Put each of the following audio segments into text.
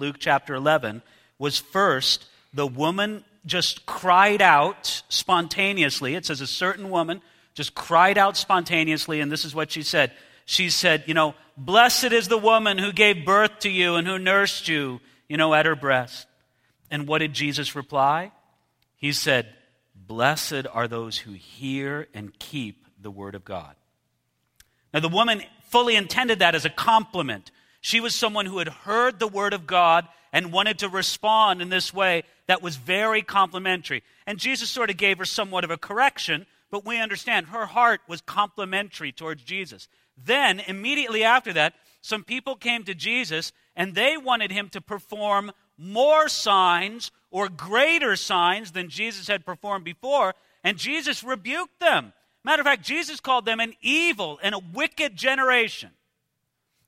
Luke chapter 11 was first the woman just cried out spontaneously. It says a certain woman just cried out spontaneously, and this is what she said. She said, You know, blessed is the woman who gave birth to you and who nursed you, you know, at her breast. And what did Jesus reply? He said, Blessed are those who hear and keep the word of God. Now, the woman fully intended that as a compliment. She was someone who had heard the word of God and wanted to respond in this way that was very complimentary. And Jesus sort of gave her somewhat of a correction, but we understand her heart was complimentary towards Jesus. Then, immediately after that, some people came to Jesus and they wanted him to perform more signs or greater signs than Jesus had performed before, and Jesus rebuked them. Matter of fact, Jesus called them an evil and a wicked generation.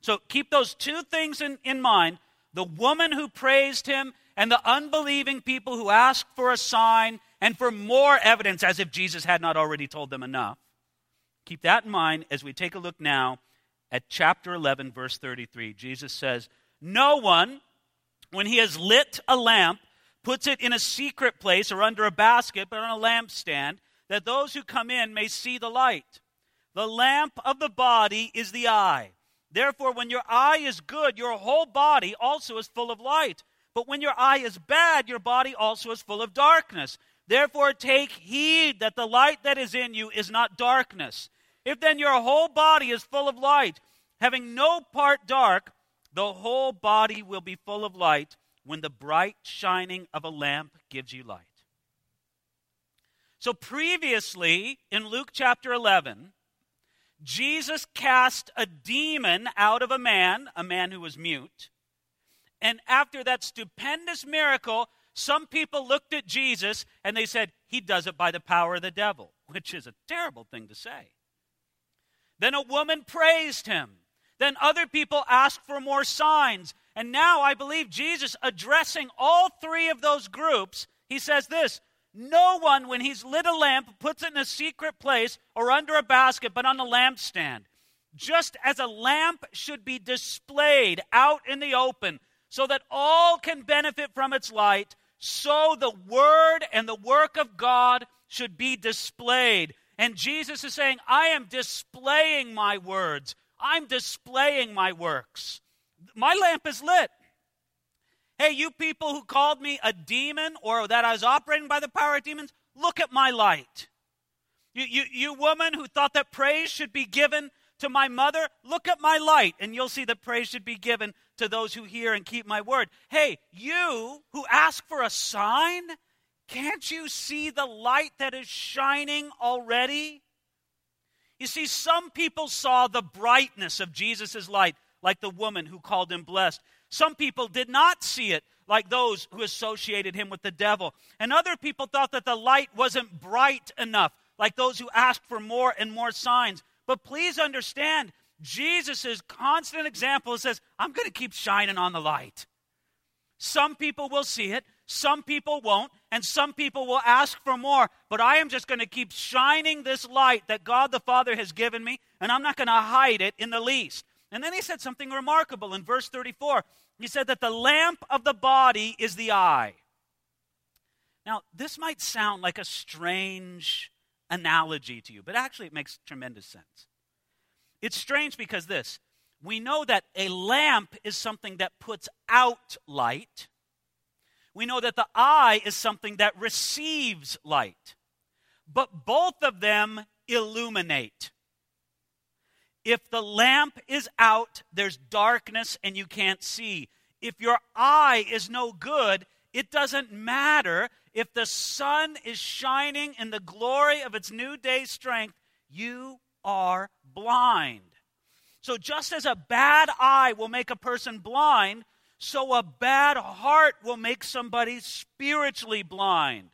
So keep those two things in, in mind the woman who praised him and the unbelieving people who asked for a sign and for more evidence as if Jesus had not already told them enough. Keep that in mind as we take a look now at chapter 11, verse 33. Jesus says, No one, when he has lit a lamp, puts it in a secret place or under a basket, but on a lampstand, that those who come in may see the light. The lamp of the body is the eye. Therefore, when your eye is good, your whole body also is full of light. But when your eye is bad, your body also is full of darkness. Therefore, take heed that the light that is in you is not darkness. If then your whole body is full of light, having no part dark, the whole body will be full of light when the bright shining of a lamp gives you light. So, previously in Luke chapter 11, Jesus cast a demon out of a man, a man who was mute. And after that stupendous miracle, some people looked at Jesus and they said, He does it by the power of the devil, which is a terrible thing to say. Then a woman praised him. Then other people asked for more signs. And now I believe Jesus addressing all three of those groups, he says this no one, when he's lit a lamp, puts it in a secret place or under a basket, but on a lampstand. Just as a lamp should be displayed out in the open so that all can benefit from its light, so the Word and the work of God should be displayed. And Jesus is saying, I am displaying my words, I'm displaying my works. My lamp is lit. Hey, you people who called me a demon or that I was operating by the power of demons, look at my light. You, you, you woman who thought that praise should be given to my mother, look at my light, and you'll see that praise should be given to those who hear and keep my word. Hey, you who ask for a sign, can't you see the light that is shining already? You see, some people saw the brightness of Jesus' light, like the woman who called him blessed. Some people did not see it, like those who associated him with the devil. And other people thought that the light wasn't bright enough, like those who asked for more and more signs. But please understand, Jesus' constant example says, I'm going to keep shining on the light. Some people will see it, some people won't, and some people will ask for more. But I am just going to keep shining this light that God the Father has given me, and I'm not going to hide it in the least. And then he said something remarkable in verse 34. He said that the lamp of the body is the eye. Now, this might sound like a strange analogy to you, but actually it makes tremendous sense. It's strange because this we know that a lamp is something that puts out light. We know that the eye is something that receives light. But both of them illuminate. If the lamp is out, there's darkness and you can't see. If your eye is no good, it doesn't matter. If the sun is shining in the glory of its new day strength, you are blind. So, just as a bad eye will make a person blind, so a bad heart will make somebody spiritually blind.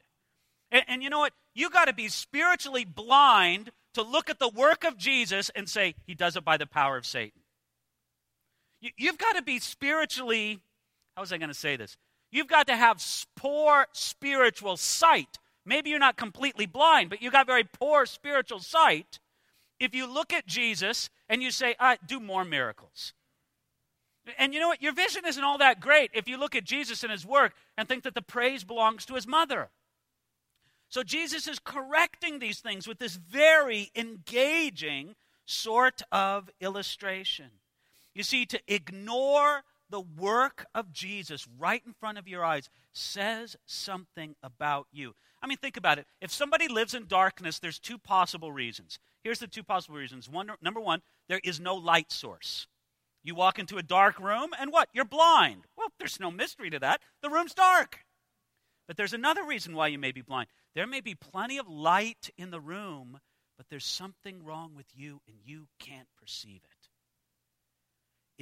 And, and you know what? You got to be spiritually blind to look at the work of Jesus and say, He does it by the power of Satan. You, you've got to be spiritually, how was I going to say this? You've got to have poor spiritual sight. Maybe you're not completely blind, but you've got very poor spiritual sight. If you look at Jesus and you say, ah, do more miracles. And you know what? Your vision isn't all that great if you look at Jesus and his work and think that the praise belongs to his mother. So Jesus is correcting these things with this very engaging sort of illustration. You see, to ignore the work of Jesus right in front of your eyes says something about you. I mean, think about it. If somebody lives in darkness, there's two possible reasons. Here's the two possible reasons. One, number one, there is no light source. You walk into a dark room, and what? You're blind. Well, there's no mystery to that. The room's dark. But there's another reason why you may be blind. There may be plenty of light in the room, but there's something wrong with you, and you can't perceive it.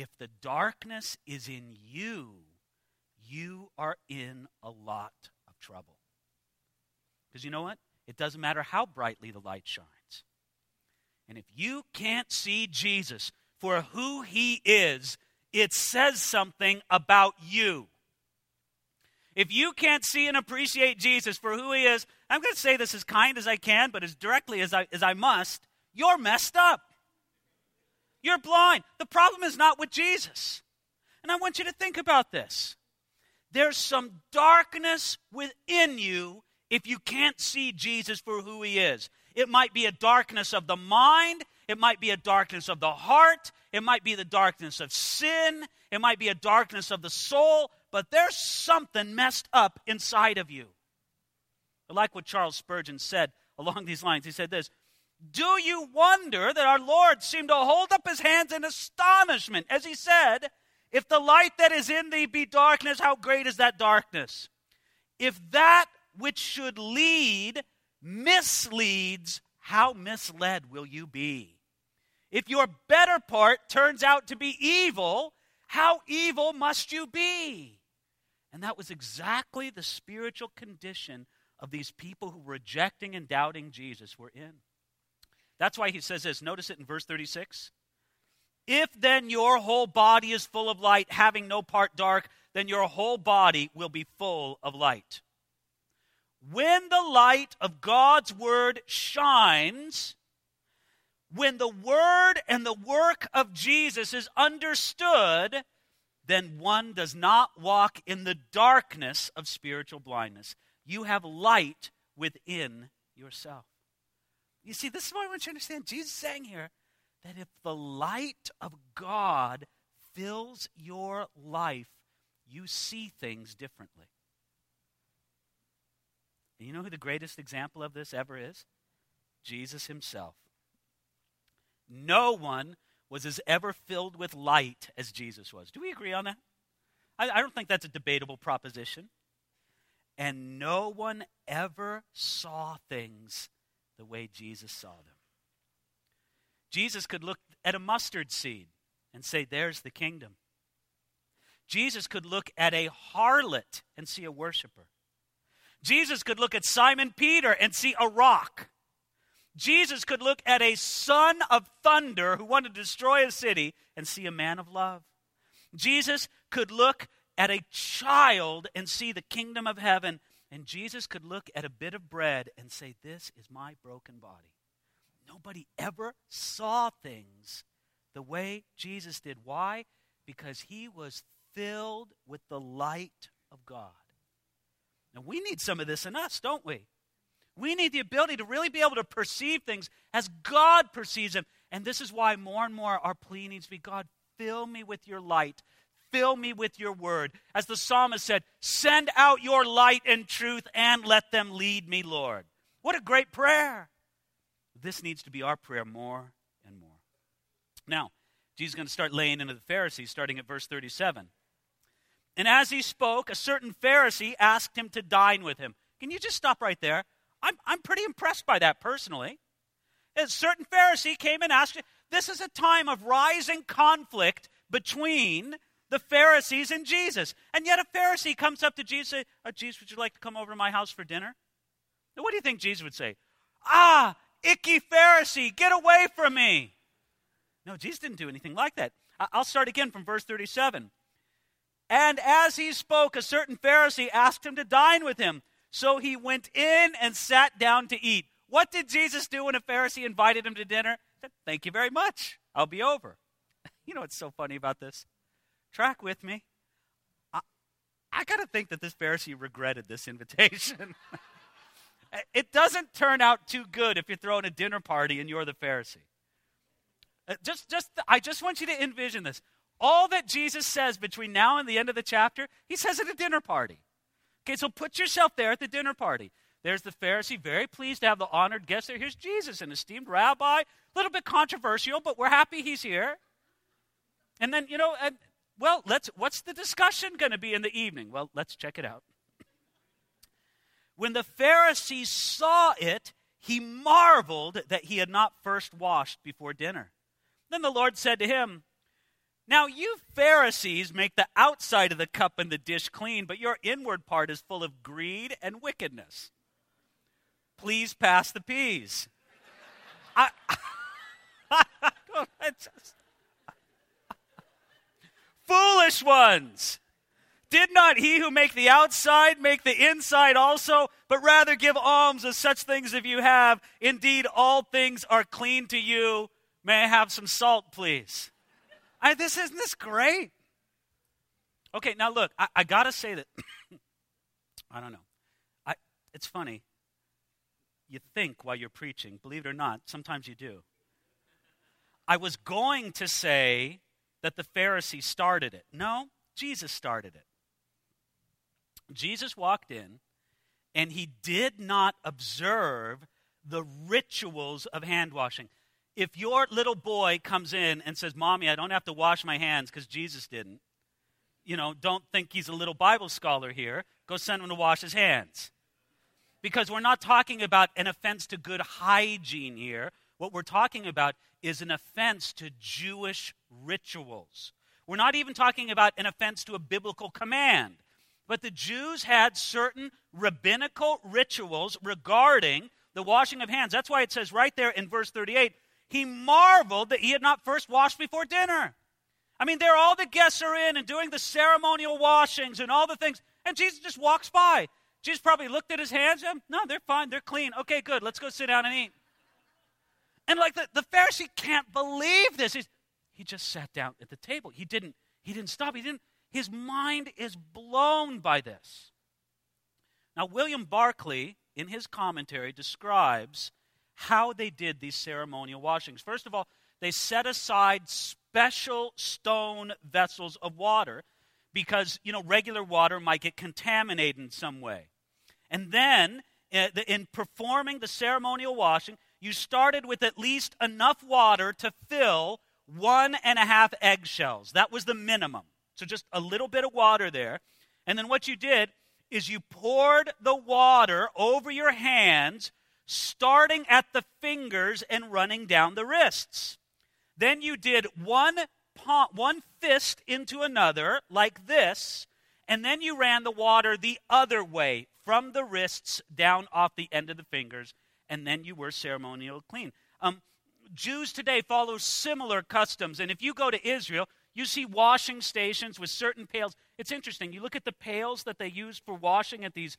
If the darkness is in you, you are in a lot of trouble. Because you know what? It doesn't matter how brightly the light shines. And if you can't see Jesus for who he is, it says something about you. If you can't see and appreciate Jesus for who he is, I'm going to say this as kind as I can, but as directly as I, as I must, you're messed up. You're blind. The problem is not with Jesus. And I want you to think about this. There's some darkness within you if you can't see Jesus for who he is. It might be a darkness of the mind, it might be a darkness of the heart, it might be the darkness of sin, it might be a darkness of the soul, but there's something messed up inside of you. I like what Charles Spurgeon said along these lines. He said this Do you wonder that our Lord seemed to hold up his hands in astonishment as he said, If the light that is in thee be darkness, how great is that darkness? If that which should lead misleads, how misled will you be? If your better part turns out to be evil, how evil must you be? And that was exactly the spiritual condition of these people who were rejecting and doubting Jesus were in. That's why he says this. Notice it in verse 36. If then your whole body is full of light, having no part dark, then your whole body will be full of light. When the light of God's word shines, when the word and the work of Jesus is understood, then one does not walk in the darkness of spiritual blindness. You have light within yourself. You see, this is what I want you to understand. Jesus is saying here that if the light of God fills your life, you see things differently. And you know who the greatest example of this ever is? Jesus himself. No one was as ever filled with light as Jesus was. Do we agree on that? I, I don't think that's a debatable proposition. And no one ever saw things the way Jesus saw them. Jesus could look at a mustard seed and say, There's the kingdom. Jesus could look at a harlot and see a worshiper. Jesus could look at Simon Peter and see a rock. Jesus could look at a son of thunder who wanted to destroy a city and see a man of love. Jesus could look at a child and see the kingdom of heaven. And Jesus could look at a bit of bread and say, This is my broken body. Nobody ever saw things the way Jesus did. Why? Because he was filled with the light of God. And we need some of this in us, don't we? We need the ability to really be able to perceive things as God perceives them. And this is why more and more our plea needs to be God, fill me with your light. Fill me with your word. As the psalmist said, send out your light and truth and let them lead me, Lord. What a great prayer. This needs to be our prayer more and more. Now, Jesus is going to start laying into the Pharisees, starting at verse 37. And as he spoke, a certain Pharisee asked him to dine with him. Can you just stop right there? I'm, I'm pretty impressed by that personally. A certain Pharisee came and asked, This is a time of rising conflict between the Pharisees and Jesus. And yet a Pharisee comes up to Jesus and says, oh, Jesus, would you like to come over to my house for dinner? Now, what do you think Jesus would say? Ah, icky Pharisee, get away from me. No, Jesus didn't do anything like that. I'll start again from verse 37. And as he spoke, a certain Pharisee asked him to dine with him. So he went in and sat down to eat. What did Jesus do when a Pharisee invited him to dinner? He said, Thank you very much. I'll be over. You know what's so funny about this? track with me. I, I got to think that this Pharisee regretted this invitation. it doesn't turn out too good if you're throwing a dinner party and you're the Pharisee. Uh, just, just, I just want you to envision this. All that Jesus says between now and the end of the chapter, he says at a dinner party. Okay, so put yourself there at the dinner party. There's the Pharisee, very pleased to have the honored guest there. Here's Jesus, an esteemed rabbi, a little bit controversial, but we're happy he's here. And then, you know, and, well, let's what's the discussion going to be in the evening? Well, let's check it out. When the Pharisee saw it, he marveled that he had not first washed before dinner. Then the Lord said to him, Now you Pharisees make the outside of the cup and the dish clean, but your inward part is full of greed and wickedness. Please pass the peas. I, foolish ones. Did not he who make the outside make the inside also, but rather give alms of such things if you have? Indeed, all things are clean to you. May I have some salt, please? I, this isn't this great? Okay, now look, I, I gotta say that I don't know. I, it's funny. You think while you're preaching, believe it or not, sometimes you do. I was going to say that the Pharisee started it. No, Jesus started it. Jesus walked in and he did not observe the rituals of hand washing. If your little boy comes in and says, Mommy, I don't have to wash my hands because Jesus didn't, you know, don't think he's a little Bible scholar here. Go send him to wash his hands. Because we're not talking about an offense to good hygiene here. What we're talking about is an offense to Jewish rituals. We're not even talking about an offense to a biblical command. But the Jews had certain rabbinical rituals regarding the washing of hands. That's why it says right there in verse 38 he marveled that he had not first washed before dinner. I mean, there all the guests are in and doing the ceremonial washings and all the things, and Jesus just walks by. Jesus probably looked at his hands. And, no, they're fine. They're clean. Okay, good. Let's go sit down and eat. And like the, the Pharisee can't believe this. He's, he just sat down at the table. He didn't, he didn't stop. He didn't his mind is blown by this. Now, William Barclay, in his commentary, describes how they did these ceremonial washings. First of all, they set aside special stone vessels of water because, you know, regular water might get contaminated in some way. And then, uh, in performing the ceremonial washing, you started with at least enough water to fill one and a half eggshells. That was the minimum. So just a little bit of water there. And then what you did is you poured the water over your hands, starting at the fingers and running down the wrists. Then you did one, palm, one fist into another, like this, and then you ran the water the other way, from the wrists down off the end of the fingers, and then you were ceremonial clean. Um, Jews today follow similar customs, and if you go to Israel, you see washing stations with certain pails. It's interesting. You look at the pails that they use for washing at these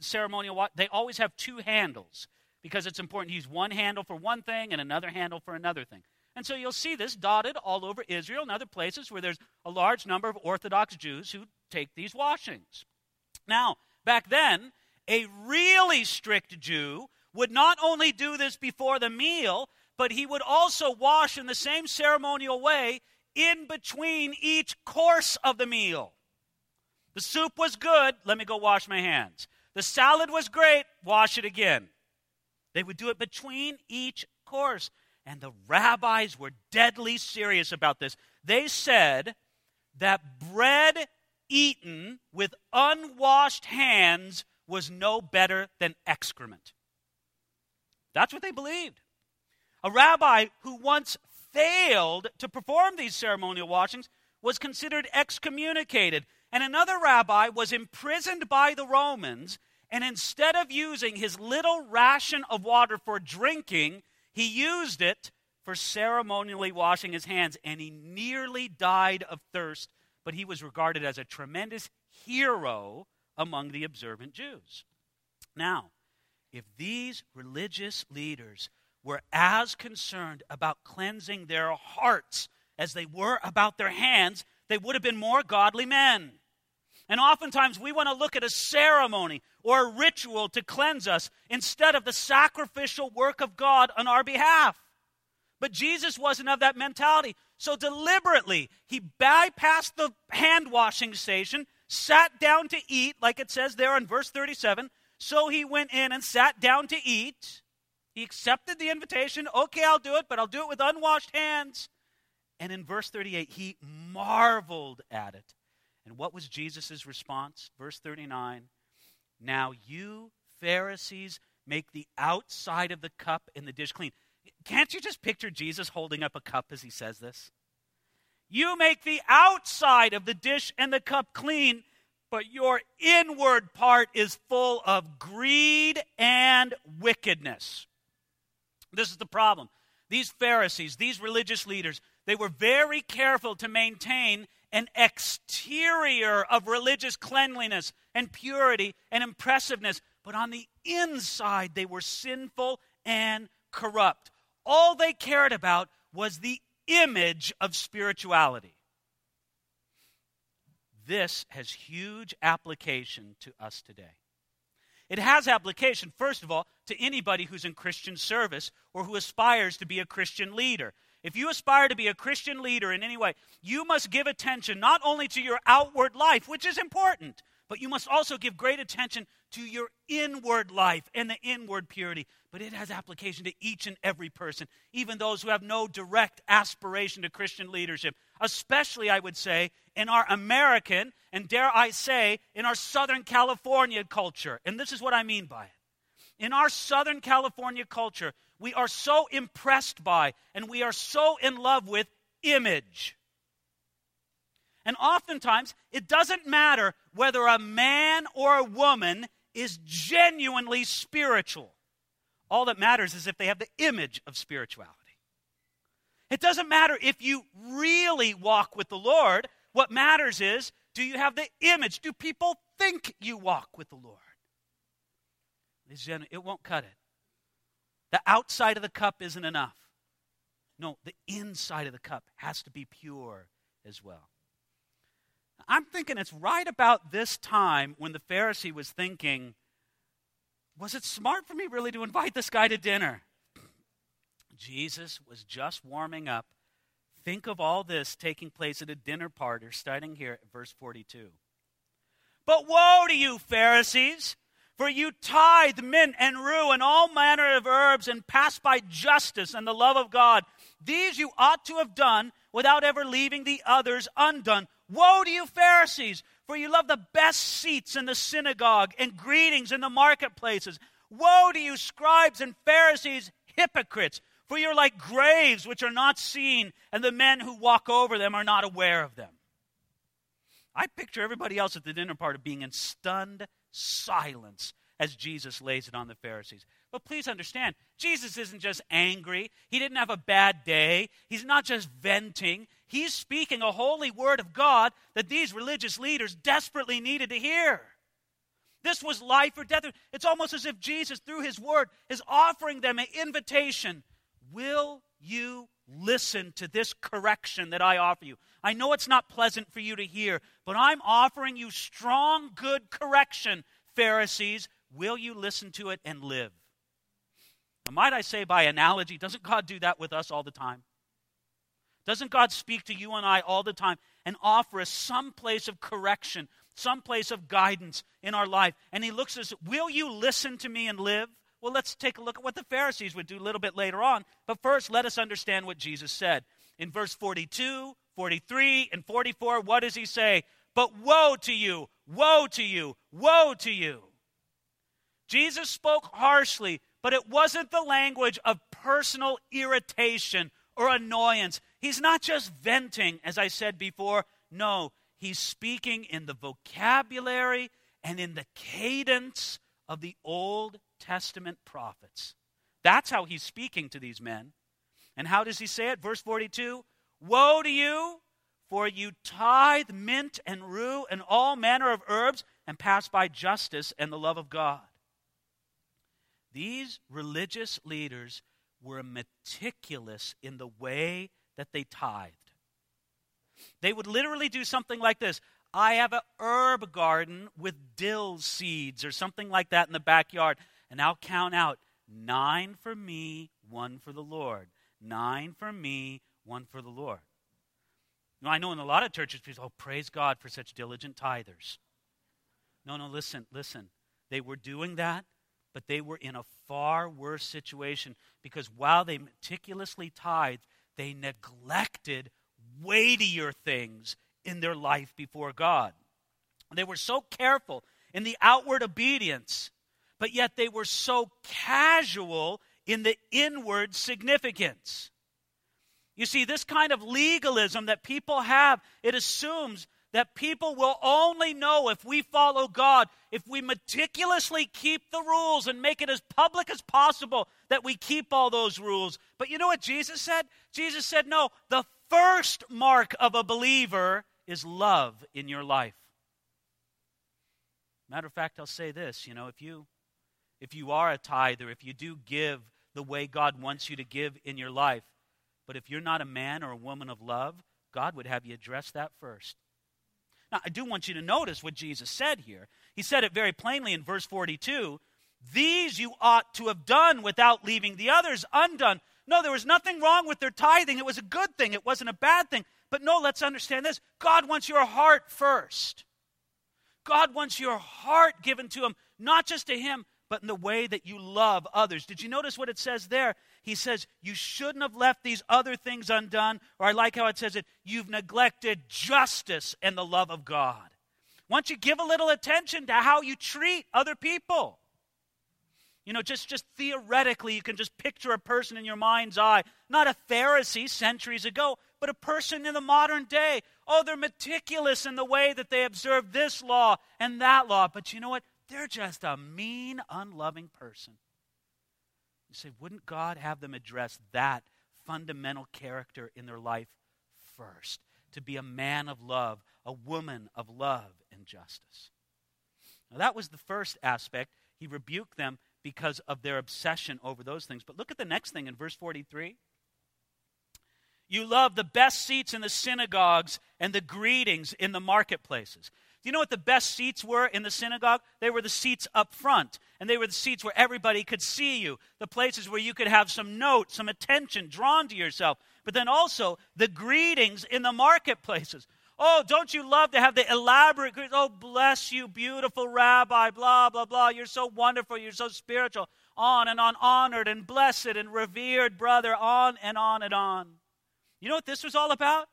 ceremonial wa- they always have two handles because it's important to use one handle for one thing and another handle for another thing. And so you'll see this dotted all over Israel and other places where there's a large number of Orthodox Jews who take these washings. Now, back then, a really strict Jew would not only do this before the meal, but he would also wash in the same ceremonial way in between each course of the meal. The soup was good, let me go wash my hands. The salad was great, wash it again. They would do it between each course. And the rabbis were deadly serious about this. They said that bread eaten with unwashed hands was no better than excrement. That's what they believed. A rabbi who once failed to perform these ceremonial washings was considered excommunicated. And another rabbi was imprisoned by the Romans, and instead of using his little ration of water for drinking, he used it for ceremonially washing his hands, and he nearly died of thirst, but he was regarded as a tremendous hero among the observant Jews. Now, if these religious leaders were as concerned about cleansing their hearts as they were about their hands, they would have been more godly men. And oftentimes we want to look at a ceremony or a ritual to cleanse us instead of the sacrificial work of God on our behalf. But Jesus wasn't of that mentality. So deliberately, he bypassed the hand washing station, sat down to eat, like it says there in verse 37. So he went in and sat down to eat. He accepted the invitation. Okay, I'll do it, but I'll do it with unwashed hands. And in verse 38, he marveled at it. And what was Jesus' response? Verse 39 Now you, Pharisees, make the outside of the cup and the dish clean. Can't you just picture Jesus holding up a cup as he says this? You make the outside of the dish and the cup clean, but your inward part is full of greed and wickedness. This is the problem. These Pharisees, these religious leaders, they were very careful to maintain an exterior of religious cleanliness and purity and impressiveness, but on the inside they were sinful and corrupt. All they cared about was the image of spirituality. This has huge application to us today. It has application, first of all, to anybody who's in Christian service or who aspires to be a Christian leader. If you aspire to be a Christian leader in any way, you must give attention not only to your outward life, which is important, but you must also give great attention to your inward life and the inward purity. But it has application to each and every person, even those who have no direct aspiration to Christian leadership, especially, I would say, in our American, and dare I say, in our Southern California culture. And this is what I mean by it. In our Southern California culture, we are so impressed by and we are so in love with image. And oftentimes, it doesn't matter whether a man or a woman is genuinely spiritual. All that matters is if they have the image of spirituality. It doesn't matter if you really walk with the Lord. What matters is do you have the image? Do people think you walk with the Lord? It won't cut it. The outside of the cup isn't enough. No, the inside of the cup has to be pure as well. I'm thinking it's right about this time when the Pharisee was thinking, was it smart for me really to invite this guy to dinner? Jesus was just warming up. Think of all this taking place at a dinner party, starting here at verse 42. But woe to you, Pharisees! For you tithe mint and rue and all manner of herbs and pass by justice and the love of God. These you ought to have done without ever leaving the others undone. Woe to you, Pharisees, for you love the best seats in the synagogue and greetings in the marketplaces. Woe to you, scribes and Pharisees, hypocrites, for you're like graves which are not seen, and the men who walk over them are not aware of them. I picture everybody else at the dinner party being in stunned silence as Jesus lays it on the Pharisees. But please understand, Jesus isn't just angry. He didn't have a bad day. He's not just venting. He's speaking a holy word of God that these religious leaders desperately needed to hear. This was life or death. It's almost as if Jesus, through his word, is offering them an invitation. Will you listen to this correction that I offer you? I know it's not pleasant for you to hear, but I'm offering you strong, good correction, Pharisees. Will you listen to it and live? Now, might I say, by analogy, doesn't God do that with us all the time? Doesn't God speak to you and I all the time and offer us some place of correction, some place of guidance in our life? And He looks at us, Will you listen to me and live? Well, let's take a look at what the Pharisees would do a little bit later on. But first, let us understand what Jesus said. In verse 42, 43, and 44, what does He say? But woe to you, woe to you, woe to you. Jesus spoke harshly, but it wasn't the language of personal irritation or annoyance. He's not just venting, as I said before. No, he's speaking in the vocabulary and in the cadence of the Old Testament prophets. That's how he's speaking to these men. And how does he say it? Verse 42 Woe to you, for you tithe mint and rue and all manner of herbs and pass by justice and the love of God. These religious leaders were meticulous in the way that they tithed. They would literally do something like this I have a herb garden with dill seeds or something like that in the backyard, and I'll count out nine for me, one for the Lord. Nine for me, one for the Lord. Now, I know in a lot of churches, people, oh, praise God for such diligent tithers. No, no, listen, listen. They were doing that, but they were in a far worse situation because while they meticulously tithed, they neglected weightier things in their life before God. They were so careful in the outward obedience, but yet they were so casual in the inward significance. You see, this kind of legalism that people have, it assumes that people will only know if we follow God, if we meticulously keep the rules and make it as public as possible that we keep all those rules. But you know what Jesus said? Jesus said, no, the first mark of a believer is love in your life. Matter of fact, I'll say this, you know, if you if you are a tither, if you do give the way God wants you to give in your life, but if you're not a man or a woman of love, God would have you address that first. Now, I do want you to notice what Jesus said here. He said it very plainly in verse 42 These you ought to have done without leaving the others undone. No, there was nothing wrong with their tithing. It was a good thing, it wasn't a bad thing. But no, let's understand this God wants your heart first. God wants your heart given to Him, not just to Him, but in the way that you love others. Did you notice what it says there? He says, You shouldn't have left these other things undone. Or I like how it says it, you've neglected justice and the love of God. Why don't you give a little attention to how you treat other people? You know, just, just theoretically, you can just picture a person in your mind's eye, not a Pharisee centuries ago, but a person in the modern day. Oh, they're meticulous in the way that they observe this law and that law. But you know what? They're just a mean, unloving person. You say, wouldn't God have them address that fundamental character in their life first? To be a man of love, a woman of love and justice. Now, that was the first aspect. He rebuked them because of their obsession over those things. But look at the next thing in verse 43. You love the best seats in the synagogues and the greetings in the marketplaces. Do you know what the best seats were in the synagogue? They were the seats up front, and they were the seats where everybody could see you, the places where you could have some note, some attention drawn to yourself. But then also the greetings in the marketplaces. Oh, don't you love to have the elaborate greetings? Oh, bless you, beautiful rabbi, blah, blah, blah. You're so wonderful. You're so spiritual. On and on, honored and blessed and revered brother, on and on and on. You know what this was all about?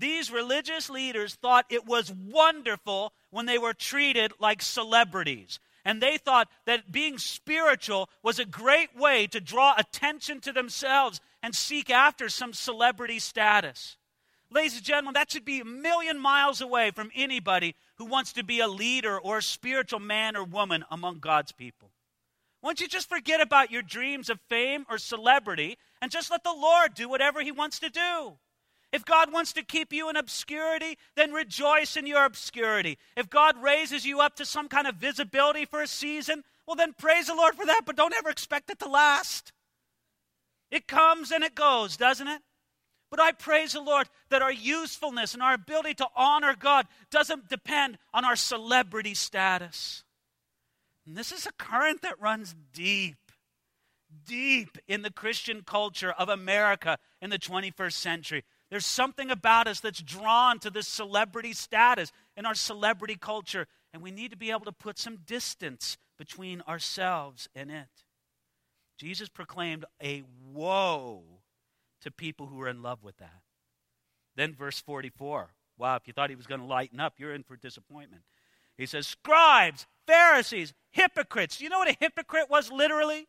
These religious leaders thought it was wonderful when they were treated like celebrities. And they thought that being spiritual was a great way to draw attention to themselves and seek after some celebrity status. Ladies and gentlemen, that should be a million miles away from anybody who wants to be a leader or a spiritual man or woman among God's people. Why don't you just forget about your dreams of fame or celebrity and just let the Lord do whatever He wants to do. If God wants to keep you in obscurity, then rejoice in your obscurity. If God raises you up to some kind of visibility for a season, well, then praise the Lord for that, but don't ever expect it to last. It comes and it goes, doesn't it? But I praise the Lord that our usefulness and our ability to honor God doesn't depend on our celebrity status. And this is a current that runs deep deep in the Christian culture of America in the 21st century. There's something about us that's drawn to this celebrity status in our celebrity culture, and we need to be able to put some distance between ourselves and it. Jesus proclaimed a woe to people who are in love with that. Then, verse 44. Wow, if you thought he was going to lighten up, you're in for disappointment. He says, Scribes, Pharisees, hypocrites. Do You know what a hypocrite was literally?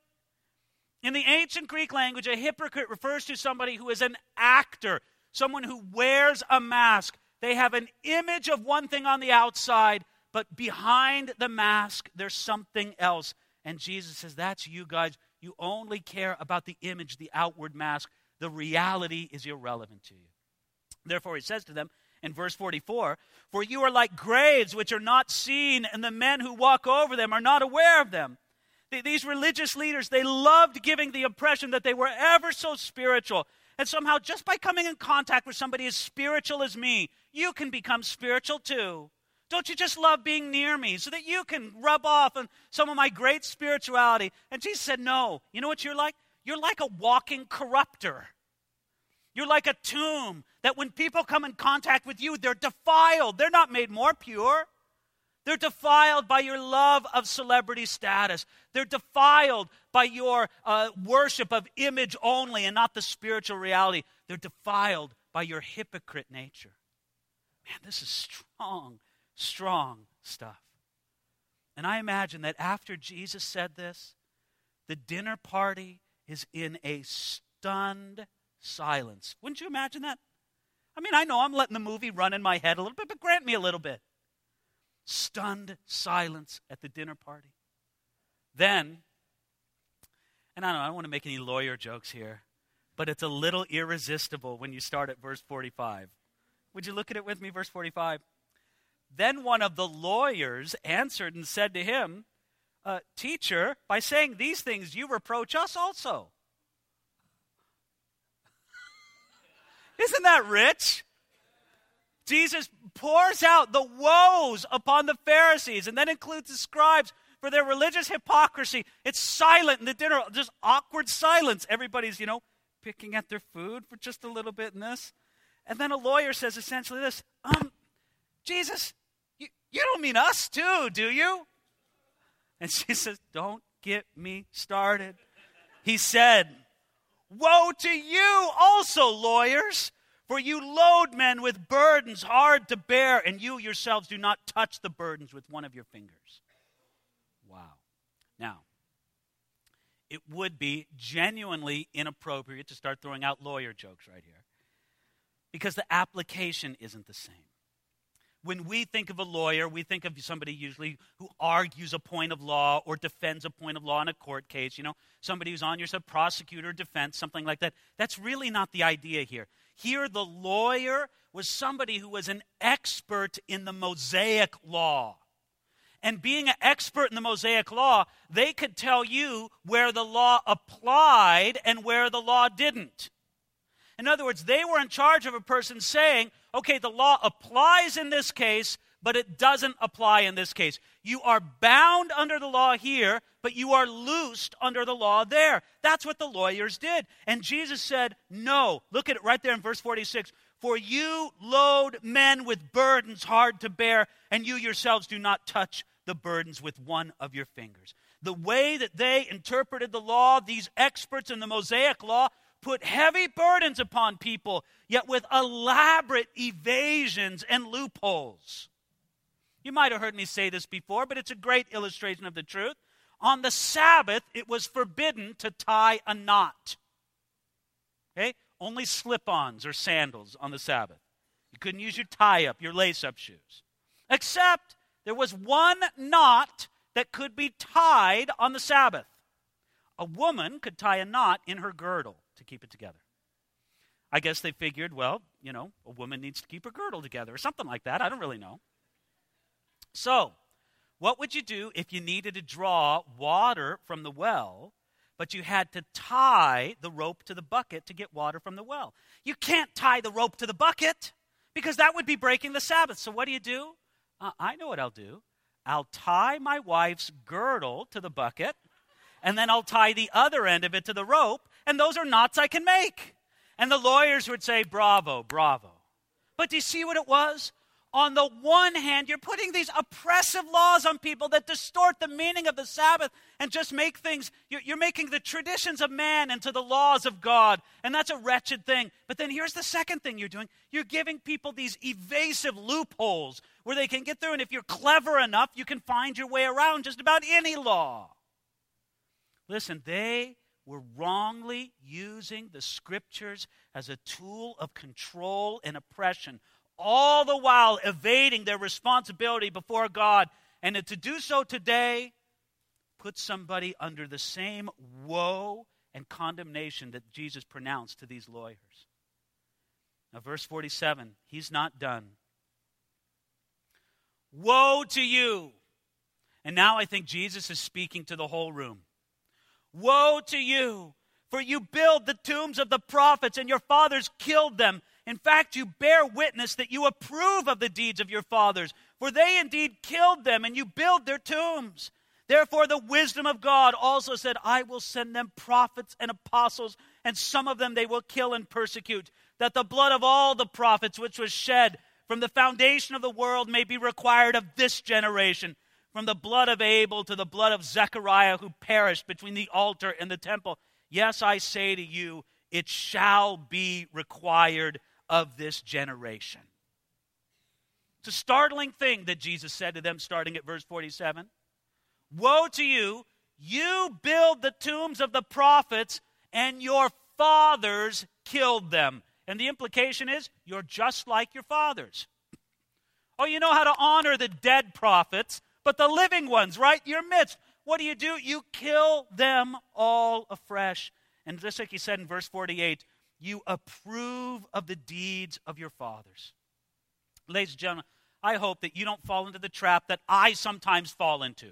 In the ancient Greek language, a hypocrite refers to somebody who is an actor, someone who wears a mask. They have an image of one thing on the outside, but behind the mask, there's something else. And Jesus says, That's you guys. You only care about the image, the outward mask. The reality is irrelevant to you. Therefore, he says to them in verse 44 For you are like graves which are not seen, and the men who walk over them are not aware of them. These religious leaders, they loved giving the impression that they were ever so spiritual. And somehow, just by coming in contact with somebody as spiritual as me, you can become spiritual too. Don't you just love being near me so that you can rub off on some of my great spirituality? And Jesus said, No. You know what you're like? You're like a walking corrupter. You're like a tomb that when people come in contact with you, they're defiled. They're not made more pure. They're defiled by your love of celebrity status. They're defiled by your uh, worship of image only and not the spiritual reality. They're defiled by your hypocrite nature. Man, this is strong, strong stuff. And I imagine that after Jesus said this, the dinner party is in a stunned silence. Wouldn't you imagine that? I mean, I know I'm letting the movie run in my head a little bit, but grant me a little bit. Stunned silence at the dinner party. Then, and I don't I don't want to make any lawyer jokes here, but it's a little irresistible when you start at verse 45. Would you look at it with me, verse 45? Then one of the lawyers answered and said to him, uh, Teacher, by saying these things, you reproach us also. Isn't that rich? Jesus pours out the woes upon the Pharisees and then includes the scribes for their religious hypocrisy. It's silent in the dinner, just awkward silence. Everybody's, you know, picking at their food for just a little bit in this. And then a lawyer says essentially this Um, Jesus, you, you don't mean us too, do you? And she says, Don't get me started. He said, Woe to you also, lawyers, for you load men with burdens hard to bear, and you yourselves do not touch the burdens with one of your fingers. Wow. Now, it would be genuinely inappropriate to start throwing out lawyer jokes right here because the application isn't the same when we think of a lawyer, we think of somebody usually who argues a point of law or defends a point of law in a court case, you know, somebody who's on your side, prosecutor, defense, something like that. That's really not the idea here. Here, the lawyer was somebody who was an expert in the Mosaic law. And being an expert in the Mosaic law, they could tell you where the law applied and where the law didn't. In other words, they were in charge of a person saying, okay, the law applies in this case, but it doesn't apply in this case. You are bound under the law here, but you are loosed under the law there. That's what the lawyers did. And Jesus said, No. Look at it right there in verse 46. For you load men with burdens hard to bear, and you yourselves do not touch the burdens with one of your fingers. The way that they interpreted the law, these experts in the Mosaic law, put heavy burdens upon people, yet with elaborate evasions and loopholes. You might have heard me say this before, but it's a great illustration of the truth. On the Sabbath, it was forbidden to tie a knot. Okay? Only slip ons or sandals on the Sabbath. You couldn't use your tie up, your lace up shoes. Except there was one knot that could be tied on the Sabbath. A woman could tie a knot in her girdle to keep it together. I guess they figured, well, you know, a woman needs to keep her girdle together or something like that. I don't really know. So, what would you do if you needed to draw water from the well, but you had to tie the rope to the bucket to get water from the well? You can't tie the rope to the bucket because that would be breaking the Sabbath. So, what do you do? Uh, I know what I'll do. I'll tie my wife's girdle to the bucket, and then I'll tie the other end of it to the rope, and those are knots I can make. And the lawyers would say, bravo, bravo. But do you see what it was? On the one hand, you're putting these oppressive laws on people that distort the meaning of the Sabbath and just make things, you're, making the traditions of man into the laws of God. And that's a wretched thing. But then here's the second thing you're doing you're giving people these evasive loopholes where they can get through. And if you're clever enough, you can find your way around just about any law. Listen, they were wrongly using the scriptures as a tool of control and oppression, all the while evading their responsibility before God. And to do so today puts somebody under the same woe and condemnation that Jesus pronounced to these lawyers. Now, verse 47, he's not done. Woe to you! And now I think Jesus is speaking to the whole room. Woe to you! For you build the tombs of the prophets, and your fathers killed them. In fact, you bear witness that you approve of the deeds of your fathers, for they indeed killed them, and you build their tombs. Therefore, the wisdom of God also said, I will send them prophets and apostles, and some of them they will kill and persecute, that the blood of all the prophets which was shed from the foundation of the world may be required of this generation, from the blood of Abel to the blood of Zechariah, who perished between the altar and the temple. Yes, I say to you, it shall be required of this generation. It's a startling thing that Jesus said to them, starting at verse 47. Woe to you! You build the tombs of the prophets, and your fathers killed them. And the implication is, you're just like your fathers. Oh, you know how to honor the dead prophets, but the living ones, right? Your midst. What do you do? You kill them all afresh. And just like he said in verse 48, you approve of the deeds of your fathers. Ladies and gentlemen, I hope that you don't fall into the trap that I sometimes fall into.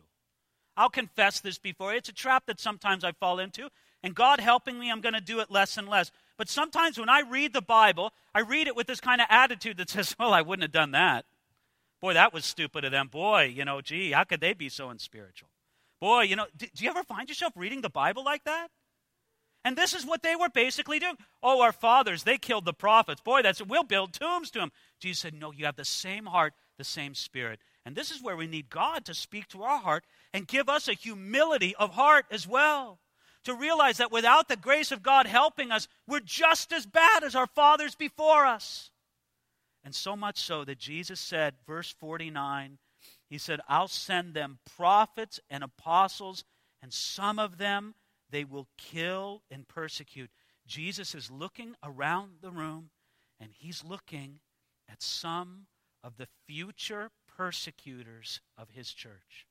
I'll confess this before. It's a trap that sometimes I fall into, and God helping me, I'm going to do it less and less. But sometimes when I read the Bible, I read it with this kind of attitude that says, well, I wouldn't have done that. Boy, that was stupid of them. Boy, you know, gee, how could they be so unspiritual? Boy, you know, do, do you ever find yourself reading the Bible like that? And this is what they were basically doing. Oh, our fathers, they killed the prophets. Boy, that's we'll build tombs to them. Jesus said, No, you have the same heart, the same spirit. And this is where we need God to speak to our heart and give us a humility of heart as well. To realize that without the grace of God helping us, we're just as bad as our fathers before us. And so much so that Jesus said, verse 49, He said, I'll send them prophets and apostles, and some of them they will kill and persecute. Jesus is looking around the room, and He's looking at some of the future persecutors of His church.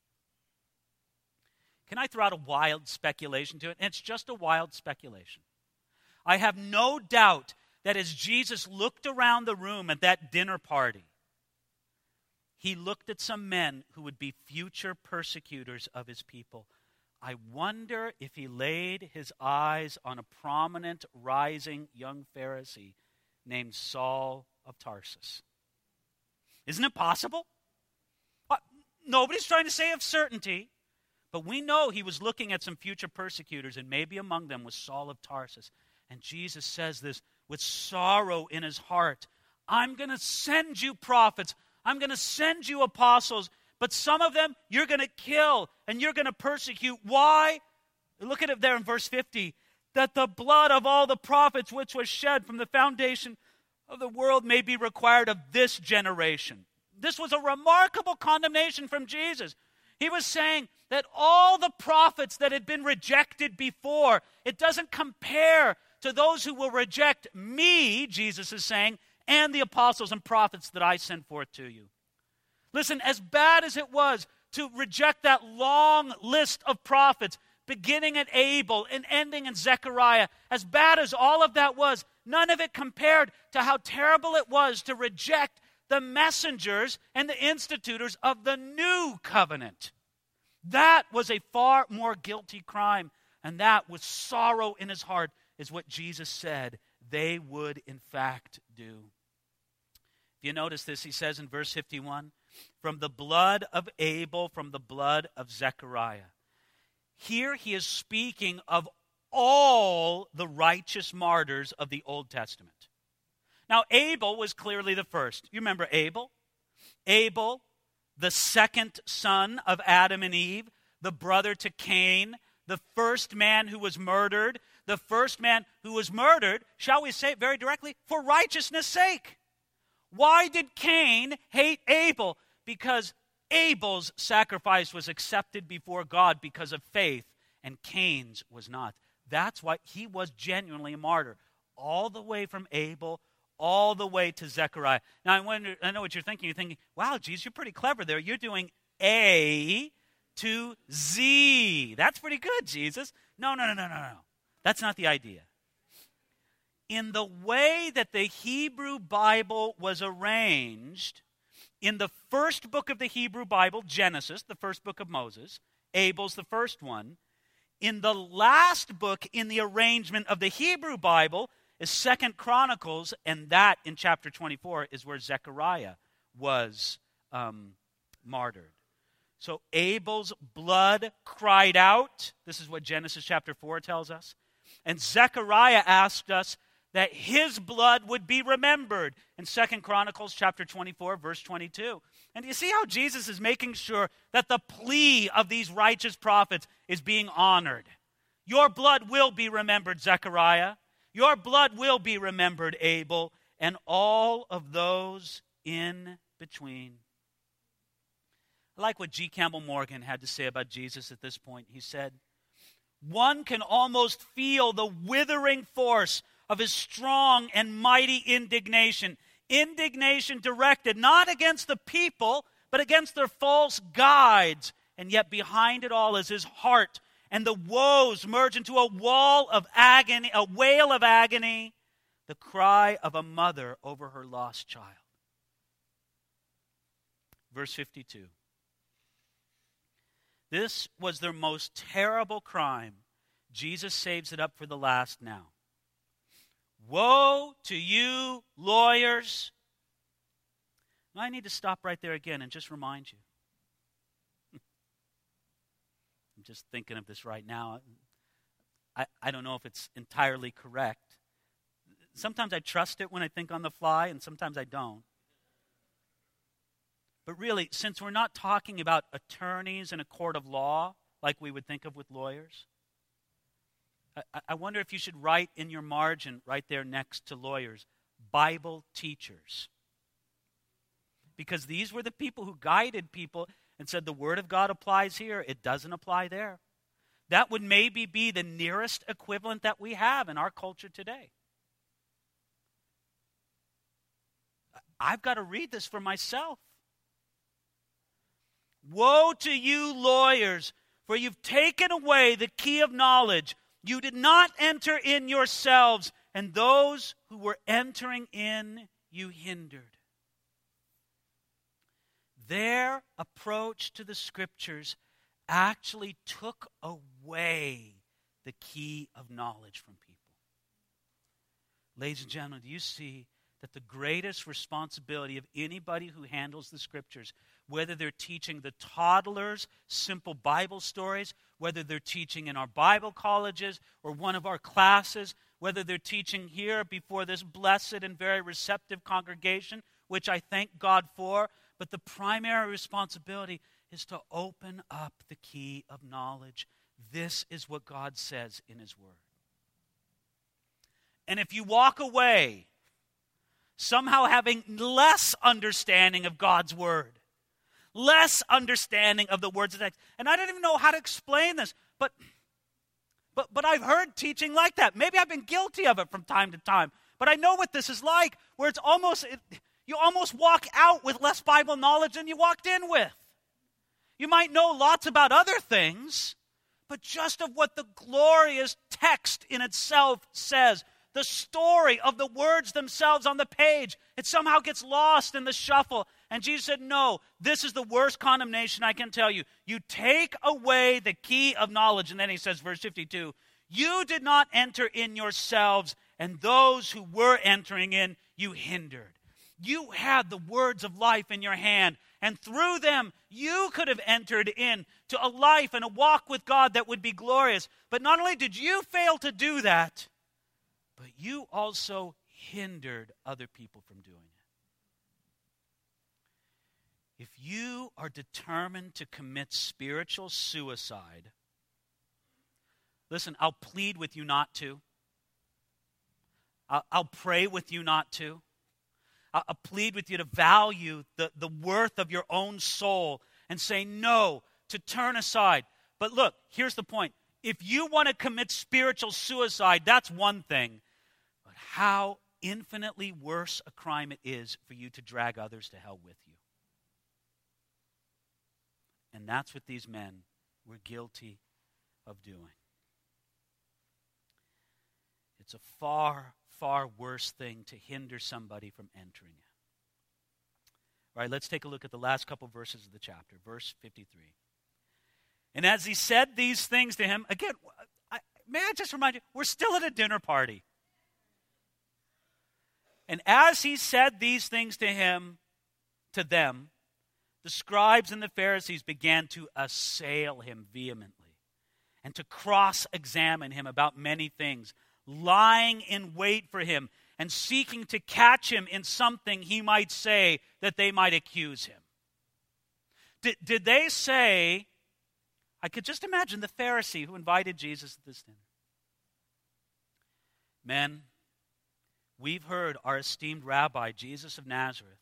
Can I throw out a wild speculation to it? And it's just a wild speculation. I have no doubt that as Jesus looked around the room at that dinner party, he looked at some men who would be future persecutors of his people. I wonder if he laid his eyes on a prominent, rising young Pharisee named Saul of Tarsus. Isn't it possible? Nobody's trying to say of certainty, but we know he was looking at some future persecutors, and maybe among them was Saul of Tarsus. And Jesus says this with sorrow in his heart I'm going to send you prophets, I'm going to send you apostles, but some of them you're going to kill and you're going to persecute. Why? Look at it there in verse 50 that the blood of all the prophets which was shed from the foundation of the world may be required of this generation. This was a remarkable condemnation from Jesus. He was saying that all the prophets that had been rejected before, it doesn't compare to those who will reject me, Jesus is saying, and the apostles and prophets that I send forth to you. Listen, as bad as it was to reject that long list of prophets, beginning at Abel and ending in Zechariah, as bad as all of that was, none of it compared to how terrible it was to reject the messengers and the institutors of the new covenant. That was a far more guilty crime, and that with sorrow in his heart is what Jesus said they would in fact do. If you notice this, he says in verse 51 from the blood of Abel, from the blood of Zechariah. Here he is speaking of all the righteous martyrs of the Old Testament. Now, Abel was clearly the first. You remember Abel? Abel, the second son of Adam and Eve, the brother to Cain, the first man who was murdered, the first man who was murdered, shall we say it very directly, for righteousness' sake. Why did Cain hate Abel? Because Abel's sacrifice was accepted before God because of faith, and Cain's was not. That's why he was genuinely a martyr, all the way from Abel all the way to Zechariah. Now, I, wonder, I know what you're thinking. You're thinking, wow, geez, you're pretty clever there. You're doing A to Z. That's pretty good, Jesus. No, no, no, no, no, no. That's not the idea. In the way that the Hebrew Bible was arranged, in the first book of the Hebrew Bible, Genesis, the first book of Moses, Abel's the first one, in the last book in the arrangement of the Hebrew Bible is Second Chronicles, and that in chapter 24 is where Zechariah was um, martyred. So Abel's blood cried out. This is what Genesis chapter 4 tells us. And Zechariah asked us that his blood would be remembered in Second Chronicles chapter 24 verse 22. And you see how Jesus is making sure that the plea of these righteous prophets is being honored. Your blood will be remembered, Zechariah. Your blood will be remembered, Abel, and all of those in between. I like what G. Campbell Morgan had to say about Jesus at this point. He said, One can almost feel the withering force of his strong and mighty indignation. Indignation directed not against the people, but against their false guides. And yet, behind it all is his heart. And the woes merge into a wall of agony, a wail of agony, the cry of a mother over her lost child. Verse 52. This was their most terrible crime. Jesus saves it up for the last now. Woe to you, lawyers. I need to stop right there again and just remind you. I'm just thinking of this right now. I, I don't know if it's entirely correct. Sometimes I trust it when I think on the fly, and sometimes I don't. But really, since we're not talking about attorneys in a court of law like we would think of with lawyers, I, I wonder if you should write in your margin right there next to lawyers Bible teachers. Because these were the people who guided people and said the Word of God applies here, it doesn't apply there. That would maybe be the nearest equivalent that we have in our culture today. I've got to read this for myself. Woe to you, lawyers, for you've taken away the key of knowledge. You did not enter in yourselves, and those who were entering in you hindered. Their approach to the scriptures actually took away the key of knowledge from people. Ladies and gentlemen, do you see that the greatest responsibility of anybody who handles the scriptures, whether they're teaching the toddlers simple Bible stories, whether they're teaching in our Bible colleges or one of our classes, whether they're teaching here before this blessed and very receptive congregation, which I thank God for, but the primary responsibility is to open up the key of knowledge. This is what God says in His Word. And if you walk away somehow having less understanding of God's word, less understanding of the words of text. And I don't even know how to explain this, but but but I've heard teaching like that. Maybe I've been guilty of it from time to time. But I know what this is like, where it's almost it, you almost walk out with less Bible knowledge than you walked in with. You might know lots about other things, but just of what the glorious text in itself says the story of the words themselves on the page. It somehow gets lost in the shuffle. And Jesus said, No, this is the worst condemnation I can tell you. You take away the key of knowledge. And then he says, verse 52 You did not enter in yourselves, and those who were entering in, you hindered. You had the words of life in your hand, and through them you could have entered in to a life and a walk with God that would be glorious. But not only did you fail to do that, but you also hindered other people from doing it. If you are determined to commit spiritual suicide, listen, I'll plead with you not to. I'll, I'll pray with you not to. I'll, I'll plead with you to value the, the worth of your own soul and say no, to turn aside. But look, here's the point. If you want to commit spiritual suicide, that's one thing how infinitely worse a crime it is for you to drag others to hell with you. And that's what these men were guilty of doing. It's a far, far worse thing to hinder somebody from entering it. All right, let's take a look at the last couple verses of the chapter. Verse 53. And as he said these things to him, again, I, may I just remind you, we're still at a dinner party. And as he said these things to him, to them, the scribes and the Pharisees began to assail him vehemently and to cross examine him about many things, lying in wait for him and seeking to catch him in something he might say that they might accuse him. Did, did they say, I could just imagine the Pharisee who invited Jesus at this dinner. Men, we've heard our esteemed rabbi, Jesus of Nazareth,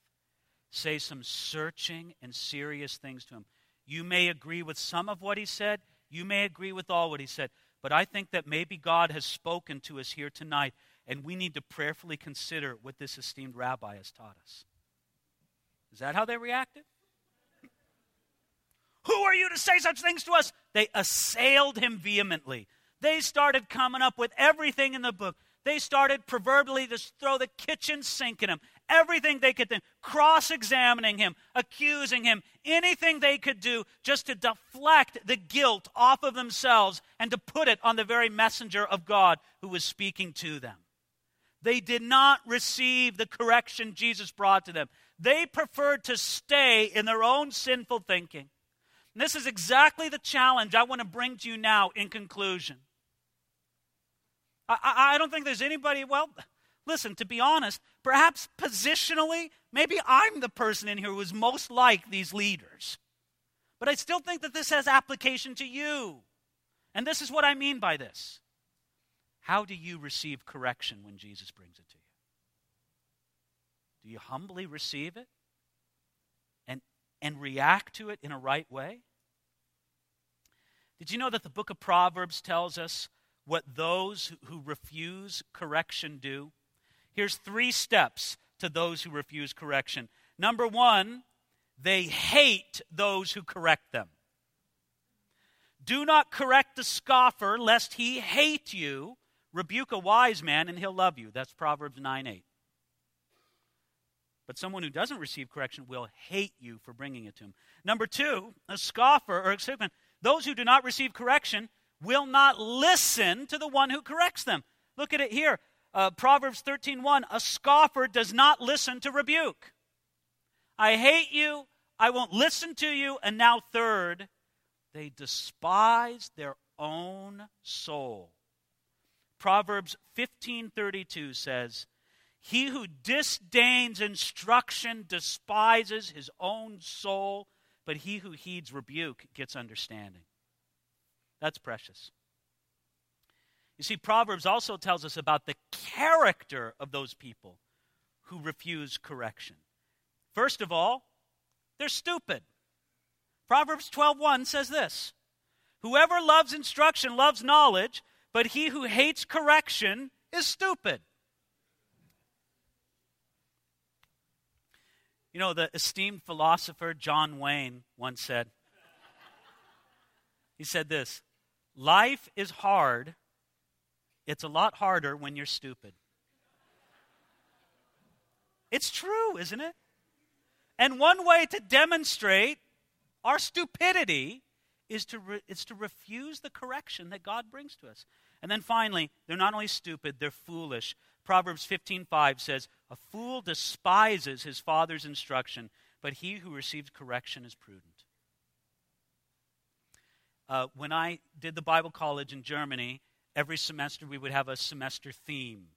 say some searching and serious things to him. You may agree with some of what he said, you may agree with all what he said, but I think that maybe God has spoken to us here tonight, and we need to prayerfully consider what this esteemed rabbi has taught us. Is that how they reacted? Who are you to say such things to us? They assailed him vehemently. They started coming up with everything in the book. They started proverbially to throw the kitchen sink at him. Everything they could think, cross examining him, accusing him, anything they could do just to deflect the guilt off of themselves and to put it on the very messenger of God who was speaking to them. They did not receive the correction Jesus brought to them. They preferred to stay in their own sinful thinking. And this is exactly the challenge I want to bring to you now in conclusion. I, I don't think there's anybody, well, listen, to be honest, perhaps positionally, maybe I'm the person in here who is most like these leaders. But I still think that this has application to you. And this is what I mean by this. How do you receive correction when Jesus brings it to you? Do you humbly receive it and, and react to it in a right way? Did you know that the book of Proverbs tells us what those who refuse correction do? Here's three steps to those who refuse correction. Number one, they hate those who correct them. Do not correct the scoffer, lest he hate you. Rebuke a wise man, and he'll love you. That's Proverbs 9 8. But someone who doesn't receive correction will hate you for bringing it to him. Number two, a scoffer, or me, those who do not receive correction will not listen to the one who corrects them. Look at it here. Uh, Proverbs 13:1 A scoffer does not listen to rebuke. I hate you, I won't listen to you, and now third, they despise their own soul. Proverbs 15:32 says, "He who disdains instruction despises his own soul, but he who heeds rebuke gets understanding." That's precious. You see, Proverbs also tells us about the character of those people who refuse correction. First of all, they're stupid. Proverbs 12:1 says this: Whoever loves instruction loves knowledge, but he who hates correction is stupid. You know, the esteemed philosopher John Wayne once said, he said this Life is hard. It's a lot harder when you're stupid. It's true, isn't it? And one way to demonstrate our stupidity is to, re- is to refuse the correction that God brings to us. And then finally, they're not only stupid, they're foolish. Proverbs 15:5 says, "A fool despises his father's instruction, but he who receives correction is prudent." Uh, when I did the Bible college in Germany, every semester we would have a semester theme.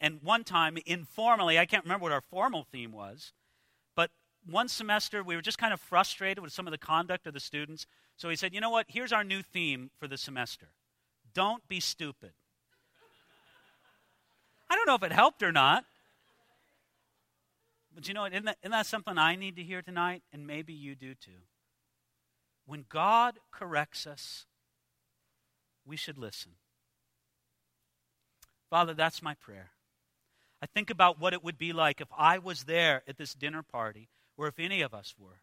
And one time, informally, I can't remember what our formal theme was, but one semester we were just kind of frustrated with some of the conduct of the students. So he said, You know what? Here's our new theme for the semester Don't be stupid. I don't know if it helped or not. But you know, isn't that, isn't that something I need to hear tonight? And maybe you do too. When God corrects us, we should listen. Father, that's my prayer. I think about what it would be like if I was there at this dinner party, or if any of us were.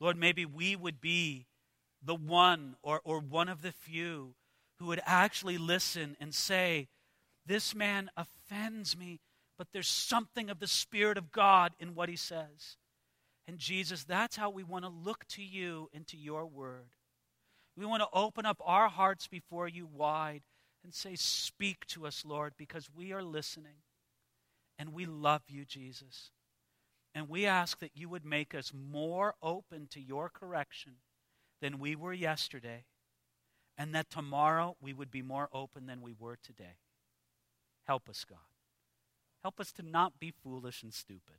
Lord, maybe we would be the one or, or one of the few who would actually listen and say, This man offends me, but there's something of the Spirit of God in what he says. And Jesus, that's how we want to look to you and to your word. We want to open up our hearts before you wide and say, Speak to us, Lord, because we are listening. And we love you, Jesus. And we ask that you would make us more open to your correction than we were yesterday, and that tomorrow we would be more open than we were today. Help us, God. Help us to not be foolish and stupid.